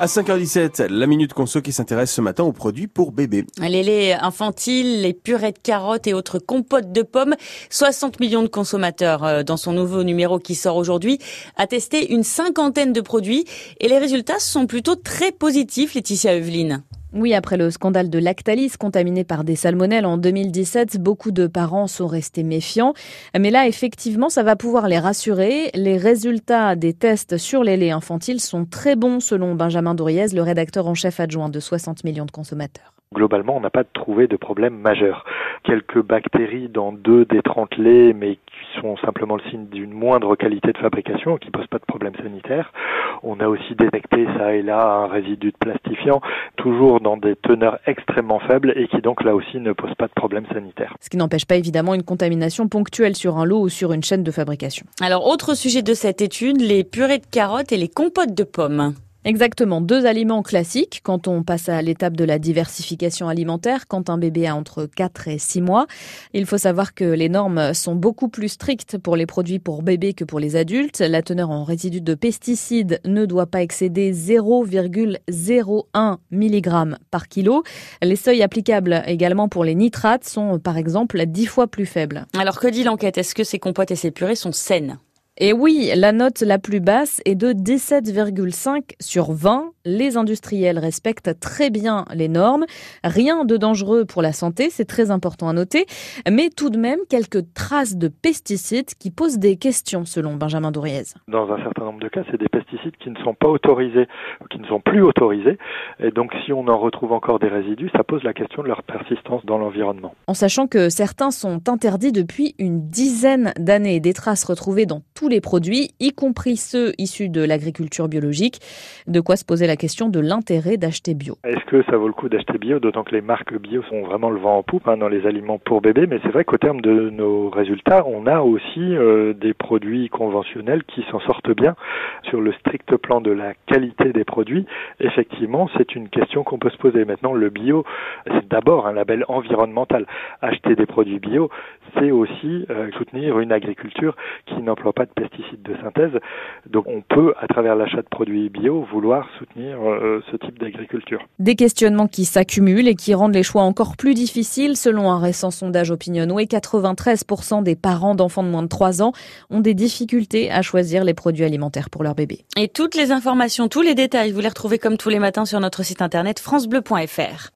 À 5h17, la Minute Conso qui s'intéresse ce matin aux produits pour bébés. Les laits infantiles, les purées de carottes et autres compotes de pommes. 60 millions de consommateurs euh, dans son nouveau numéro qui sort aujourd'hui a testé une cinquantaine de produits et les résultats sont plutôt très positifs, Laetitia Eveline. Oui, après le scandale de Lactalis contaminé par des salmonelles en 2017, beaucoup de parents sont restés méfiants. Mais là, effectivement, ça va pouvoir les rassurer. Les résultats des tests sur les laits infantiles sont très bons selon Benjamin Douriez, le rédacteur en chef adjoint de 60 millions de consommateurs. Globalement, on n'a pas trouvé de problème majeur. Quelques bactéries dans deux des 30 laits, mais qui sont simplement le signe d'une moindre qualité de fabrication, qui ne posent pas de problème sanitaire. On a aussi détecté ça et là un résidu de plastifiant, toujours dans des teneurs extrêmement faibles et qui donc là aussi ne pose pas de problème sanitaire. Ce qui n'empêche pas évidemment une contamination ponctuelle sur un lot ou sur une chaîne de fabrication. Alors, autre sujet de cette étude, les purées de carottes et les compotes de pommes. Exactement, deux aliments classiques quand on passe à l'étape de la diversification alimentaire, quand un bébé a entre 4 et 6 mois. Il faut savoir que les normes sont beaucoup plus strictes pour les produits pour bébés que pour les adultes. La teneur en résidus de pesticides ne doit pas excéder 0,01 mg par kilo. Les seuils applicables également pour les nitrates sont par exemple 10 fois plus faibles. Alors que dit l'enquête? Est-ce que ces compotes et ces purées sont saines? Et oui, la note la plus basse est de 17,5 sur 20. Les industriels respectent très bien les normes. Rien de dangereux pour la santé, c'est très important à noter. Mais tout de même, quelques traces de pesticides qui posent des questions, selon Benjamin Douriez. Dans un certain nombre de cas, c'est des pesticides qui ne sont pas autorisés, qui ne sont plus autorisés. Et donc, si on en retrouve encore des résidus, ça pose la question de leur persistance dans l'environnement. En sachant que certains sont interdits depuis une dizaine d'années. Des traces retrouvées dans tous les produits, y compris ceux issus de l'agriculture biologique. De quoi se poser la question de l'intérêt d'acheter bio. Est-ce que ça vaut le coup d'acheter bio, d'autant que les marques bio sont vraiment le vent en poupe hein, dans les aliments pour bébés, mais c'est vrai qu'au terme de nos résultats, on a aussi euh, des produits conventionnels qui s'en sortent bien. Sur le strict plan de la qualité des produits, effectivement, c'est une question qu'on peut se poser. Maintenant, le bio, c'est d'abord un label environnemental. Acheter des produits bio, c'est aussi euh, soutenir une agriculture qui n'emploie pas de pesticides de synthèse. Donc on peut, à travers l'achat de produits bio, vouloir soutenir euh, ce type d'agriculture. Des questionnements qui s'accumulent et qui rendent les choix encore plus difficiles. Selon un récent sondage Opinionway, 93% des parents d'enfants de moins de 3 ans ont des difficultés à choisir les produits alimentaires pour leur bébé. Et toutes les informations, tous les détails, vous les retrouvez comme tous les matins sur notre site internet francebleu.fr.